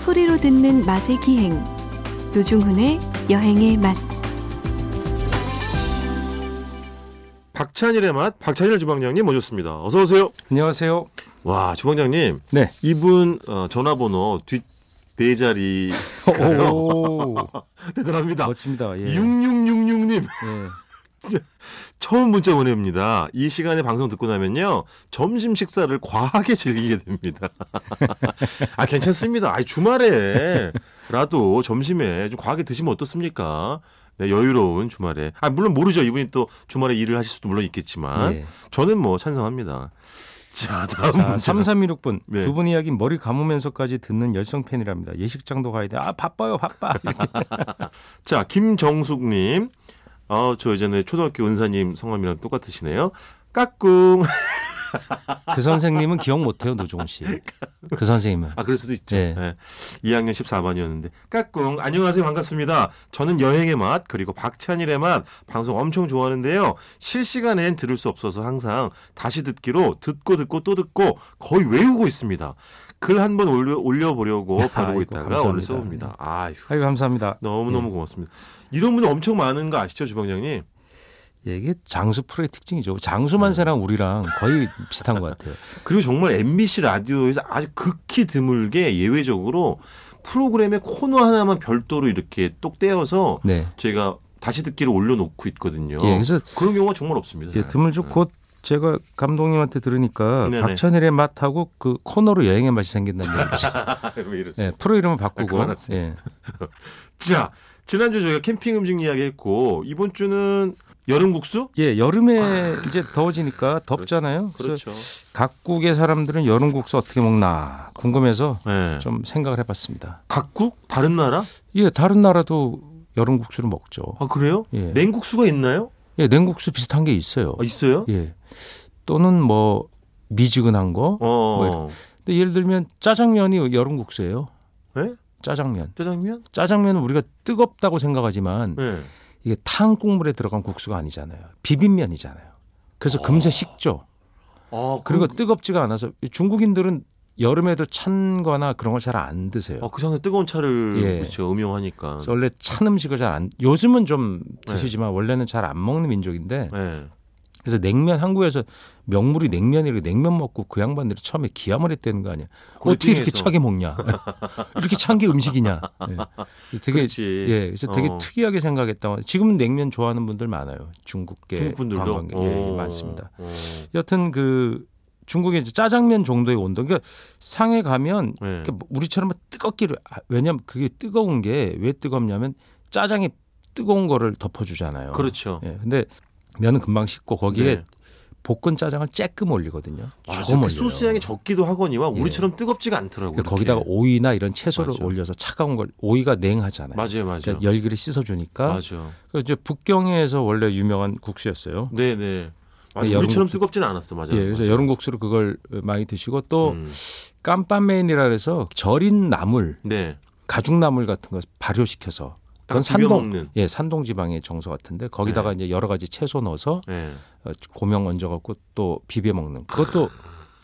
소리로 듣는 맛의 기행 노중훈의 여행의 맛 박찬일의 맛 박찬일 주방장님 모셨습니다. 어서 오세요. 안녕하세요. 와 주방장님 네. 이분 어, 전화번호 뒷네 자리 오, 대단합니다. 멋집니다. 예. 6666님 예. 처음 문자 보냅니다. 이 시간에 방송 듣고 나면요 점심 식사를 과하게 즐기게 됩니다. 아 괜찮습니다. 아 주말에라도 점심에 좀 과하게 드시면 어떻습니까? 네, 여유로운 주말에. 아 물론 모르죠. 이분이 또 주말에 일을 하실 수도 물론 있겠지만 예. 저는 뭐 찬성합니다. 자 다음 자, 문자. 3316분 네. 두분 이야기 머리 감으면서까지 듣는 열성 팬이랍니다. 예식장도 가야 돼. 아 바빠요, 바빠. 자, 김정숙 님. 어, 저 예전에 초등학교 은사님 성함이랑 똑같으시네요. 까꿍. 그 선생님은 기억 못해요, 노종훈 씨. 그 선생님은. 아, 그럴 수도 있죠. 네. 네. 2학년 14반이었는데. 까꿍. 안녕하세요. 반갑습니다. 저는 여행의 맛, 그리고 박찬일의 맛, 방송 엄청 좋아하는데요. 실시간엔 들을 수 없어서 항상 다시 듣기로 듣고 듣고 또 듣고 거의 외우고 있습니다. 글 한 번 올려, 올려보려고 바르고 아이고, 있다가 감사합니다. 오늘 써봅니다. 아휴. 아이고 감사합니다. 너무너무 고맙습니다. 이런 분들 엄청 많은 거 아시죠, 주방장님? 예, 이게 장수 프로의 특징이죠. 장수만세랑 우리랑 거의 비슷한 것 같아요. 그리고 정말 MBC 라디오에서 아주 극히 드물게 예외적으로 프로그램의 코너 하나만 별도로 이렇게 똑 떼어서 네. 제가 다시 듣기를 올려놓고 있거든요. 예, 그래서 그런 경우가 정말 없습니다. 예, 드물죠. 곧 제가 감독님한테 들으니까 네네. 박찬일의 맛하고 그 코너로 여행의 맛이 생긴다는 얘기죠. 왜 이러세요? 예, 프로 이름을 아, 바꾸고. 그만하세요. 예. 자, 지난주 저희가 캠핑 음식 이야기 했고 이번 주는 여름 국수? 예, 여름에 이제 더워지니까 덥잖아요. 그렇죠. 각국의 사람들은 여름 국수 어떻게 먹나 궁금해서 네. 좀 생각을 해봤습니다. 각국? 다른 나라? 예, 다른 나라도 여름 국수를 먹죠. 아 그래요? 예. 냉국수가 있나요? 예, 냉국수 비슷한 게 있어요. 아, 있어요? 예, 또는 뭐 미지근한 거. 어. 뭐 근데 예를 들면 짜장면이 여름 국수예요. 네? 짜장면. 짜장면? 짜장면은 우리가 뜨겁다고 생각하지만 네. 이게 탕 국물에 들어간 국수가 아니잖아요. 비빔면이잖아요. 그래서 금세 식죠. 아, 그리고 그럼- 뜨겁지가 않아서 중국인들은 여름에도 찬 거나 그런 걸 잘 안 드세요. 아, 그 상태 뜨거운 차를 예. 그렇죠. 음용하니까. 원래 찬 음식을 잘 안, 요즘은 좀 네. 드시지만 원래는 잘 안 먹는 민족인데 네. 그래서 냉면 한국에서 명물이 냉면이라고 냉면 먹고 그 양반들이 처음에 기함을 했다는 거 아니야. 어떻게 이렇게. 차게 먹냐. 이렇게 찬 게 음식이냐. 예. 되게 그렇지. 예, 그래서 되게 어. 특이하게 생각했다고. 지금은 냉면 좋아하는 분들 많아요. 중국계 중국 분들도 예, 어. 많습니다. 어. 여튼 그 이제 짜장면 정도의 온도. 그러니까 상해 가면 네. 그러니까 우리처럼 막 뜨겁기를 아, 왜냐면 그게 뜨거운 게 왜 뜨겁냐면 짜장이 뜨거운 거를 덮어주잖아요. 그렇죠. 예, 근데 면은 금방 식고 거기에 네. 볶은 짜장을 쬐끔 올리거든요. 아, 조금 그. 소스 양이 적기도 하거니와 예. 우리처럼 뜨겁지가 않더라고요. 그러니까 거기다가. 오이나 이런 채소를 맞아. 올려서 차가운 걸 오이가 냉하잖아요. 맞아요, 맞아요. 그러니까 열기를 씻어주니까 맞아. 그 이제 북경에서 원래 유명한 국수였어요. 네, 네. 맞아. 여름 우리처럼. 뜨겁지는 않았어, 맞아요. 예, 그래서 맞아요. 여름 국수로 그걸 많이 드시고 또 음. 깜빠메인이라 그래서 절인 나물, 네. 가죽 나물 같은 거 발효시켜서 그건 약간 비벼 산동 먹는. 예 산동 지방의 정서 같은데 거기다가 이제 여러 가지 채소 넣어서 네. 어, 고명 얹어갖고 또 비벼 먹는 그것도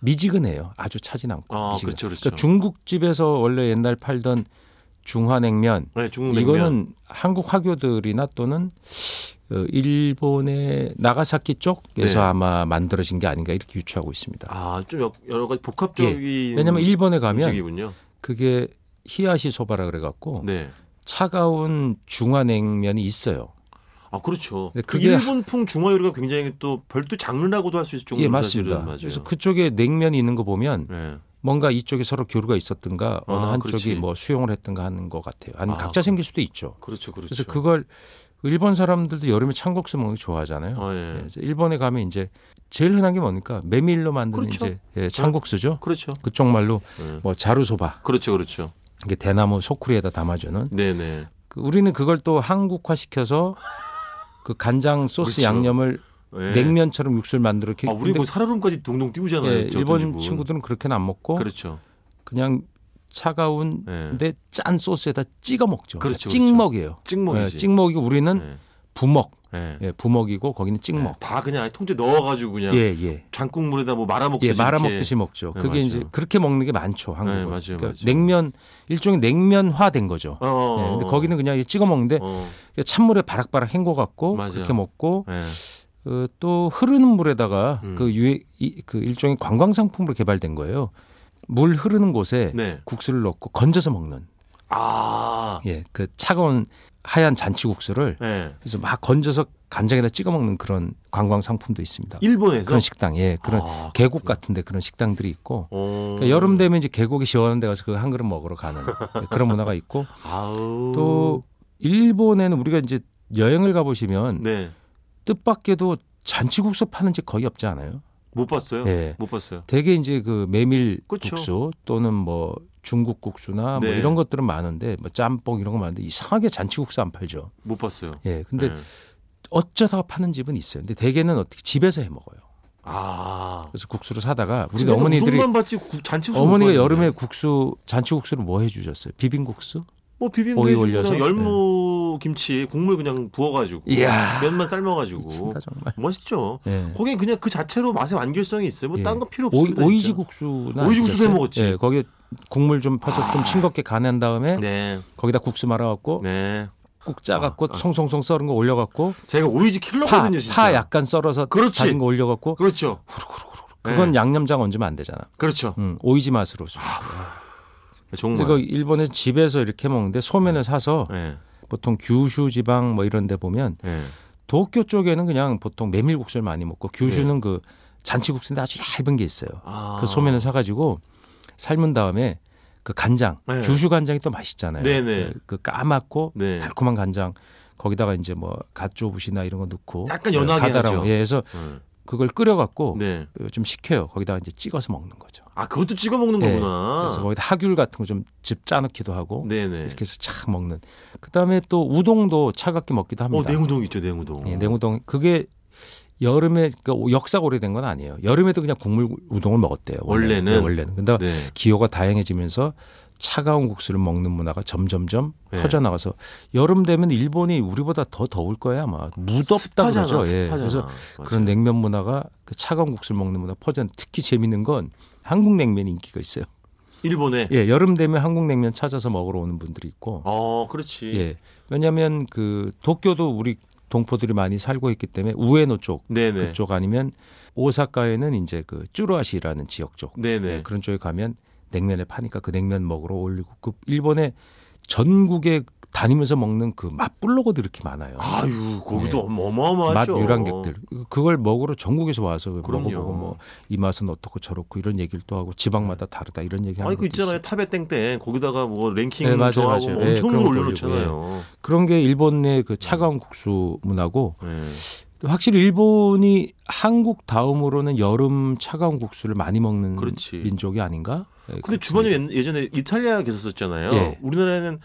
미지근해요. 아주 차진 않고 아, 미지근. 그렇죠, 그렇죠. 그러니까 중국집에서 원래 옛날 팔던 중화냉면 네, 중국 냉면. 이거는 한국 화교들이나 또는 어, 일본의 나가사키 쪽에서 네. 아마 만들어진 게 아닌가 이렇게 유추하고 있습니다. 아, 좀 여- 여러 가지 복합적인 예. 왜냐하면 일본에 가면 음식이군요. 그게 히야시 소바라 그래 갖고 네. 차가운 중화냉면이 있어요. 아, 그렇죠. 그 일본풍 중화 요리가 굉장히 또 별도 장르라고도 할 수 있을 정도로 예, 맞습니다. 맞아요. 그래서 그쪽에 냉면이 있는 거 보면 네. 뭔가 이쪽에 서로 교류가 있었든가 어느 아, 한쪽이 그렇지. 뭐 수용을 했든가 하는 것 같아요. 아니면 아, 각자 생길 수도 있죠. 그렇죠, 그렇죠. 그래서 그걸 일본 사람들도 여름에 찬국수 먹는 거 좋아하잖아요. 아, 예, 예. 그래서 일본에 가면 이제 제일 흔한 게 뭡니까? 메밀로 만드는 그렇죠. 이제 예, 찬국수죠. 그렇죠. 그쪽 말로 네. 뭐 자루소바, 그렇죠, 그렇죠. 이게 대나무 소쿠리에다 담아주는. 네, 네. 그 우리는 그걸 또 한국화 시켜서 그 간장 소스 그렇죠. 양념을 네. 냉면처럼 육수를 만들어 이렇게. 아, 우리 뭐 살얼음까지 동동 띄우잖아요. 예, 저 일본. 친구들은 그렇게는 안 먹고 그렇죠. 그냥 차가운 네. 근데 짠 소스에다 찍어 먹죠. 그렇죠, 찍먹이에요. 찍먹이지. 예, 찍먹이고 우리는 네. 부먹, 예. 예, 부먹이고 거기는 찍먹. 다 그냥 통째 넣어가지고 그냥 예, 예. 장국물에다 뭐 말아먹듯이 예, 말아 이렇게. 먹듯이 먹죠. 네, 그게 맞아요. 이제 그렇게 먹는 게 많죠, 한국은. 네, 맞아요, 그러니까 맞아요. 냉면 일종의 냉면화된 거죠. 어, 어, 예, 근데 어. 거기는 그냥 찍어 먹는데 어, 찬물에 바락바락 헹궈 갖고. 그렇게 먹고 예. 어, 또 흐르는 물에다가 음. 그 유해 이, 그 일종의 관광 상품으로 개발된 거예요. 물 흐르는 곳에 네. 국수를 넣고 건져서 먹는 아, 예, 그 차가운 하얀 잔치국수를 예. 그래서 막 건져서 간장에다 찍어 먹는 그런 관광 상품도 있습니다. 일본에서 그런 식당, 예, 그런 아, 계곡 같은데 그런 식당들이 있고 어. 그러니까 여름 되면 이제 계곡이 시원한 데 가서 그 한 그릇 먹으러 가는 예, 그런 문화가 있고 아우. 또 일본에는 우리가 이제 여행을 가보시면 네. 뜻밖에도 잔치국수 파는 집 거의 없지 않아요? 못 봤어요. 예. 못 봤어요. 대개 이제 그 메밀 그쵸. 국수 또는 뭐 중국 국수나 뭐 네. 이런 것들은 많은데 뭐 짬뽕 이런 거 많은데 이상하게 잔치국수 안 팔죠. 못 봤어요. 예. 근데 예. 어쩌다가 파는 집은 있어요. 근데 대개는 어떻게 집에서 해 먹어요. 아. 그래서 국수를 사다가 우리 어머니들이 봤지 구- 잔치국수 어머니가. 여름에 국수 잔치국수를 뭐 해 주셨어요? 비빔국수? 뭐 비빔도 오이 해주고 올 네. 김치 국물 그냥 부어가지고 이야. 면만 삶아가지고 미친다 정말. 멋있죠. 예. 거긴 그냥 그 자체로 맛의 완결성이 있어요. 뭐 예. 딴거 필요 없습니다. 오 이지 진짜. 국수나 오이지 국수도 해 먹었지. 예, 거기에 국물 좀 퍼서 좀 싱겁게 간한 다음에 네, 거기다 국수 말아갖고 네. 꾹 짜갖고 아, 아. 송송송 썰은 거 올려갖고 제가 오이지 파, 킬러거든요, 진짜. 파 약간 썰어서 그렇지. 다진 거 올려갖고 그렇죠. 그건 네. 양념장 얹으면 안 되잖아. 그렇죠. 음, 오이지 맛으로. 정말. 그래서 일본에 집에서 이렇게 먹는데 소면을 사서 네, 보통 규슈 지방 뭐 이런 데 보면 네. 도쿄 쪽에는 그냥 보통 메밀국수를 많이 먹고 규슈는 그 잔치국수인데 아주 얇은 게 있어요. 네. 아. 그 소면을 사가지고 삶은 다음에 그 간장, 네. 규슈 간장이 또 맛있잖아요. 네네. 그 까맣고 네. 달콤한 간장 거기다가 이제 뭐 갓조부시나 이런 거 넣고 약간 연하게. 하죠. 예, 그래서 네. 그걸 끓여갖고 네. 좀 식혀요. 거기다가 이제 찍어서 먹는 거죠. 아, 그것도 찍어 먹는 예, 거구나. 그래서 거기다 하귤 같은 거 좀 집 짜놓기도 하고 네네. 이렇게 해서 착 먹는. 그다음에 또 우동도 차갑게 먹기도 어, 합니다. 냉우동 있죠, 냉우동. 예, 냉우동 그게 여름에 그러니까 역사가 오래된 건 아니에요. 여름에도 그냥 국물 우동을 먹었대요. 원래는. 원래는? 네, 원래는. 근데 네. 기호가 다양해지면서 차가운 국수를 먹는 문화가 점점점 네. 퍼져나가서 여름 되면 일본이 우리보다 더 더울 거야 아마 무덥다 그러죠. 예. 그래서 맞아요. 그런 냉면 문화가 그 차가운 국수를 먹는 문화 퍼져. 특히 재밌는 건 한국 냉면이 인기가 있어요. 일본에. 예, 여름 되면 한국 냉면 찾아서 먹으러 오는 분들이 있고. 어, 그렇지. 예. 왜냐하면 그 도쿄도 우리 동포들이 많이 살고 있기 때문에 우에노 쪽 네네. 그쪽 아니면 오사카에는 이제 그 쭈루아시라는 지역 쪽. 예, 그런 쪽에 가면 냉면을 파니까 그 냉면 먹으러 올리고 그 일본에 전국에 다니면서 먹는 그 맛블로거도 이렇게 많아요. 아유, 거기도 예. 어마- 어마어마하죠. 맛 유랑객들 그걸 먹으러 전국에서 와서 그럼요. 먹어보고 뭐 이 맛은 어떻고 저렇고 이런 얘기를 또 하고 지방마다 다르다 이런 얘기 하는 아니 그 있잖아요. 있어요. 탑에 땡땡 거기다가 뭐 랭킹 네, 맞아요, 정하고 맞아요. 뭐 예, 엄청 거 올려놓잖아요. 그런 게 일본 내그 차가운 국수 문화고 네. 확실히 일본이 한국 다음으로는 여름 차가운 국수를 많이 먹는 그렇지. 민족이 아닌가? 예, 근데 그렇습니다. 주변에 예전에 이탈리아 계셨었잖아요. 예. 우리나라에는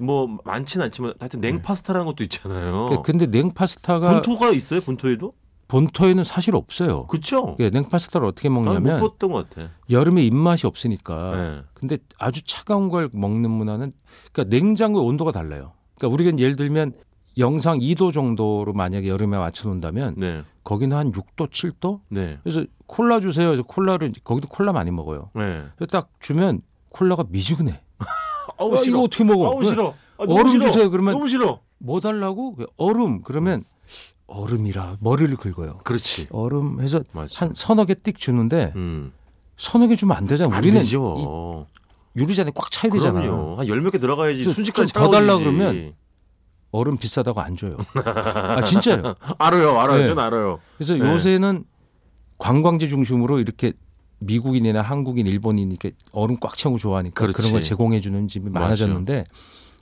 뭐 많지는 않지만 하여튼 냉파스타라는 것도 있잖아요. 그- 근데 냉파스타가 본토가 있어요? 본토에도? 본토에는 사실 없어요. 그렇죠. 예, 냉파스타를 어떻게 먹냐면 못 봤던 것 같아. 여름에 입맛이 없으니까. 네. 근데 아주 차가운 걸 먹는 문화는 그러니까 냉장고의 온도가 달라요. 그러니까 우리가 예를 들면 영상 2도 정도로 만약에 여름에 맞춰 놓는다면 네. 거기는 한 6도, 7도? 네. 그래서 콜라 주세요. 그래서 콜라를 거기도 콜라 많이 먹어요. 네. 그래서 딱 주면 콜라가 미지근해. 아우 아, 싫어. 이거 어떻게 먹어? 아우 싫어. 아, 얼음 싫어. 주세요. 그러면 너무 싫어. 뭐 달라고? 얼음. 그러면 얼음이라 머리를 긁어요. 그렇지. 얼음 해서 맞아. 한 서너 개 띡 주는데 음. 서너 개 주면 안 되잖아. 안 우리는 되죠. 이 유리잔에 꽉 차야 되잖아. 그럼요. 한 열 몇 개 들어가야지 좀- 순식간에 좀더 달라. 그러면 얼음 비싸다고 안 줘요. 아 진짜요. 알아요, 알아요. 네. 전 알아요. 그래서 네. 요새는 관광지 중심으로 이렇게 미국인이나 한국인, 일본인 이렇게 얼음 꽉 채우고 좋아하니까 그런 그렇지. 걸 제공해 주는 집이 맞아요. 많아졌는데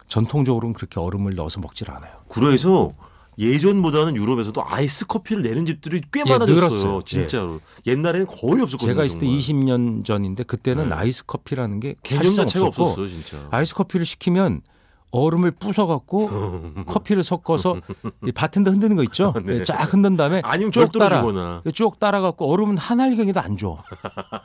전통적으로는 그렇게 얼음을 넣어서 먹질 않아요. 그래서 예전보다는 유럽에서도 아이스 커피를 내는 집들이 꽤 예, 많아졌어요. 늘었어요. 진짜로. 옛날에는 거의 없었거든요. 제가 있을 때 정말. 20년 전인데 그때는 네. 아이스 커피라는 게 개념 자체가 없었고 없었어, 진짜. 아이스 커피를 시키면 얼음을 부숴갖고 커피를 섞어서 이 바텐더 흔드는 거 있죠? 네. 예, 쫙 흔든 다음에 아니면 쭉 따라 주거나. 쭉 따라갖고 얼음은 한 알경이도 안 줘.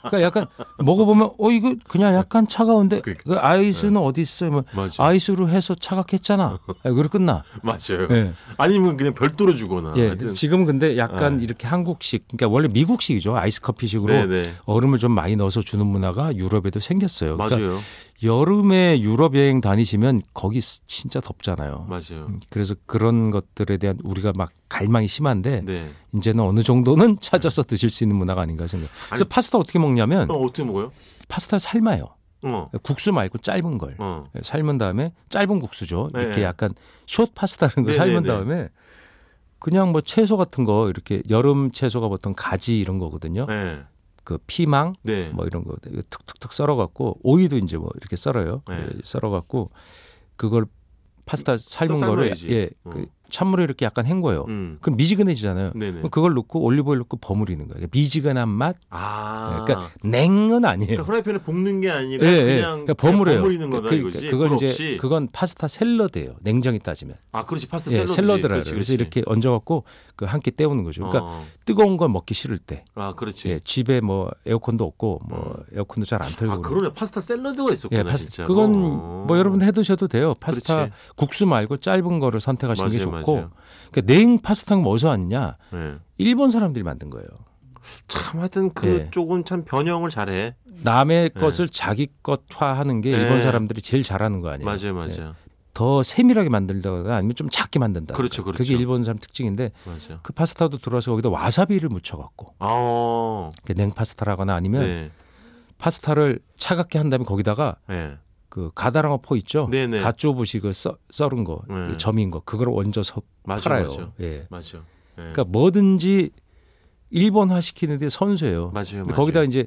그러니까 약간 먹어보면 어 이거 그냥 약간 차가운데 그러니까. 그 아이스는 어디 있어요? 뭐. 아이스로 해서 차갑했잖아. 그리고 끝나. 맞아요. 예. 아니면 그냥 별도로 주거나. 예. 지금 근데 약간 네. 이렇게 한국식, 그러니까 원래 미국식이죠. 아이스 커피식으로 네네. 얼음을 좀 많이 넣어서 주는 문화가 유럽에도 생겼어요. 그러니까 맞아요. 여름에 유럽 여행 다니시면 거기 진짜 덥잖아요. 맞아요. 음, 그래서 그런 것들에 대한 우리가 막 갈망이 심한데 네. 이제는 어느 정도는 찾아서 드실 수 있는 문화가 아닌가 생각. 그래서 아니- 파스타 어떻게 먹냐면 어, 어떻게 먹어요? 파스타 삶아요. 어. 국수 말고 짧은 걸 어. 삶은 다음에 짧은 국수죠. 네. 이렇게 약간 숏 파스타라는 거 네, 삶은 네, 네. 다음에 그냥 뭐 채소 같은 거 이렇게 여름 채소가 보통 가지 이런 거거든요. 네. 그 피망 네. 뭐 이런 거 툭툭툭 썰어갖고 오이도 이제 뭐 이렇게 썰어요. 네. 예, 썰어갖고 그걸 파스타 삶은 썰- 거를. 예, 어. 그 찬물에 이렇게 약간 헹궈요. 음. 그럼 미지근해지잖아요. 그럼 그걸 넣고 올리브오일 넣고 버무리는 거예요. 미지근한 맛. 아. 그러니까 냉은 아니에요. 그러니까 프라이팬에 볶는 게 아니라 예, 예. 그냥, 그러니까 버무려요. 버무리는 거다 그, 이거지. 그건 불 이제 없이. 그건 파스타 샐러드예요. 냉정히 따지면. 아, 그렇지. 파스타 예, 샐러드지. 샐러드라 그래서 그렇지. 이렇게 얹어 갖고 그 한 끼 때우는 거죠. 그러니까 어. 뜨거운 걸 먹기 싫을 때. 아, 그렇지. 예, 집에 뭐 에어컨도 없고 뭐 에어컨도 잘 안 틀고. 아, 그러네. 파스타 샐러드가 있었구나, 예, 파스타. 진짜. 그건 어. 뭐 여러분 해 드셔도 돼요. 파스타 그렇지. 국수 말고 짧은 거를 선택하시는 게 맞아요, 좋고. 맞아요. 그러니까 냉 파스타는 뭐 어디서 왔느냐? 예. 일본 사람들이 만든 거예요. 참 하여튼 예. 그쪽은 참 변형을 잘해. 남의 네. 것을 자기 것화하는 게 네. 일본 사람들이 제일 잘하는 거 아니에요? 맞아요, 맞아요. 예. 더 세밀하게 만들다거나 아니면 좀 작게 만든다. 그렇죠, 그렇죠. 그게 일본 사람 특징인데 맞아요. 그 파스타도 들어와서 거기다 와사비를 묻혀갖고 아, 냉 파스타라거나 아니면 네. 파스타를 차갑게 한 다음에 거기다가 네. 그 가다랑어 포 있죠? 네네. 가쪼부시 그 썰, 썰은 거, 네. 그 점인 거, 그걸 얹어서 맞아, 팔아요. 맞아. 예. 맞죠. 예. 그러니까 뭐든지 일본화 시키는데 선수예요. 맞아요, 맞아요. 거기다 이제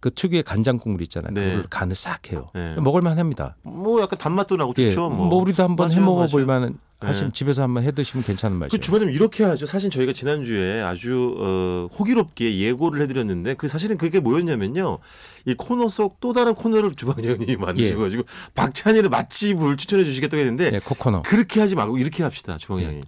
그 특유의 간장 국물 있잖아요. 네. 그걸 간을 싹 해요. 네. 먹을만 합니다. 뭐 약간 단맛도 나고 예. 좋죠. 뭐. 뭐. 우리도 한번 맞아요, 해 먹어 볼 맞아요. 만한 하시면 네. 집에서 한번 해 드시면 괜찮은 맛이에요. 그 주바님 이렇게 하죠. 사실 저희가 지난주에 아주 어, 호기롭게 예고를 해드렸는데 그 사실은 그게 뭐였냐면요. 이 코너 속 또 다른 코너를 주방장님이 만드시고 가지고 박찬일의 맛집을 추천해 주시겠다고 했는데 예, 코코넛. 그렇게 하지 말고 이렇게 합시다. 주방장님.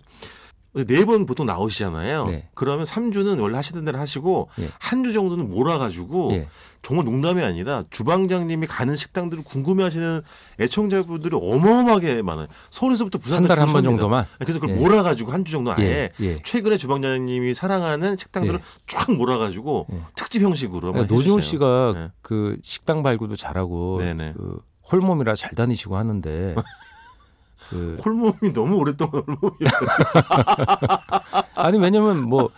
네 번 보통 나오시잖아요. 네. 그러면 3주는 원래 하시던 대로 하시고 예. 한주 정도는 몰아가지고 예. 정말 농담이 아니라 주방장님이 가는 식당들을 궁금해하시는 애청자분들이 어마어마하게 많아요. 서울에서부터 한 부산까지 한번줄 섭니다. 정도만. 그래서 그걸 예. 몰아가지고 한 주 정도 아예. 최근에 주방장님이 사랑하는 식당들을 쫙 몰아가지고 예. 특집 형식으로 그러니까 노지훈. 씨가 네. 그 식당 발굴도 잘하고. 그 홀몸이라 잘 다니시고 하는데 그 홀몸이 너무 오랫동안 홀몸이 아니 왜냐면 뭐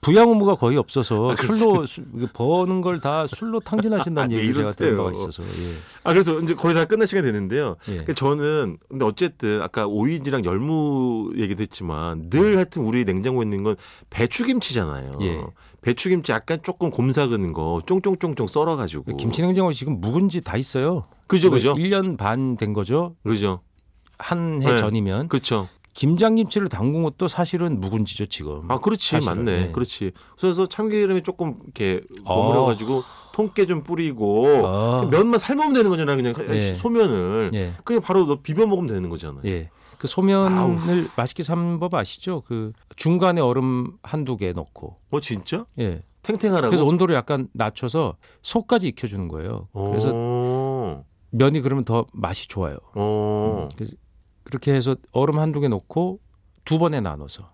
부양 의무가 거의 없어서 아, 그렇지. 술로 수- 버는 걸 다 술로 탕진하신다는 아, 왜 얘기를 제가 들은? 바가 있어서 예. 아 그래서 이제 거의 다 끝날 시간 이 됐는데요. 예. 그러니까 저는 근데 어쨌든 아까 오이지랑 열무 얘기도 했지만 늘 하여튼 우리 냉장고에 있는 건 배추김치잖아요. 예. 배추김치 약간 조금 곰삭은 거 쫑쫑쫑쫑 썰어가지고 김치 냉장고 지금 묵은지 다 있어요. 그죠 그죠 1년 반 된 거죠. 그죠 한해 네. 전이면 그렇죠. 김장김치를 담근 것도 사실은 묵은지죠 지금. 아 그렇지 사실은, 맞네 예. 그렇지. 그래서 참기름이 조금 이렇게 어. 버무려가지고 통깨 좀 뿌리고 아. 면만 삶으면 되는 거잖아 그냥 예. 소면을 예. 그냥 바로 너 비벼 먹으면 되는 거잖아요. 예. 그 소면을 아우. 맛있게 삶은 법 아시죠? 그 중간에 얼음 한두 개 넣고. 어 진짜 예. 탱탱하라고. 그래서 온도를 약간 낮춰서 속까지 익혀주는 거예요. 그래서 어. 면이 그러면 더 맛이 좋아요. 어. 음, 그래서 그렇게 해서 얼음 한두 개 넣고 두 번에 나눠서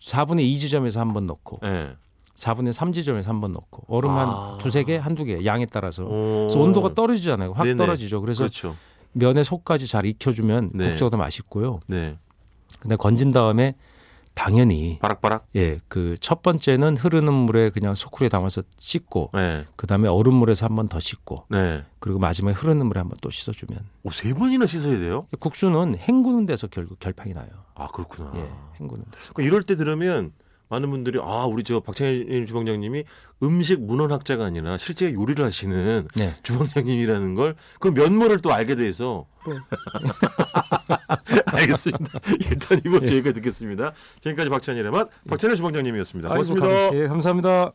4분의 2 지점에서 한 번 넣고 예. 4분의 3 지점에서 한 번 넣고 얼음 아. 한 두세 개, 한두 개 양에 따라서 어. 그래서 온도가 떨어지잖아요. 확 네네. 떨어지죠. 그래서 그렇죠. 면의 속까지 잘 익혀주면 네. 국수가 더 맛있고요. 네. 근데 건진 다음에 당연히 바락바락. 예, 그 첫 번째는 흐르는 물에 그냥 소쿠리에 담아서 씻고 네. 그다음에 얼음물에서 한 번 더 씻고 네. 그리고 마지막에 흐르는 물에 한 번 또 씻어주면 오, 세 번이나 씻어야 돼요? 국수는 헹구는 데서 결국 결판이 나요. 아 그렇구나. 예, 헹구는 데서. 그러니까 이럴 때 들으면 많은 분들이 아 우리 저 박찬일 주방장님이 음식 문헌학자가 아니라 실제 요리를 하시는 네. 주방장님이라는 걸 그 면모를 또 알게 돼서 네. 알겠습니다. 일단 이번 주 여기까지 듣겠습니다. 지금까지 박찬일의 맛 박찬일 주방장님이었습니다. 아이고, 고맙습니다. 감- 예, 감사합니다.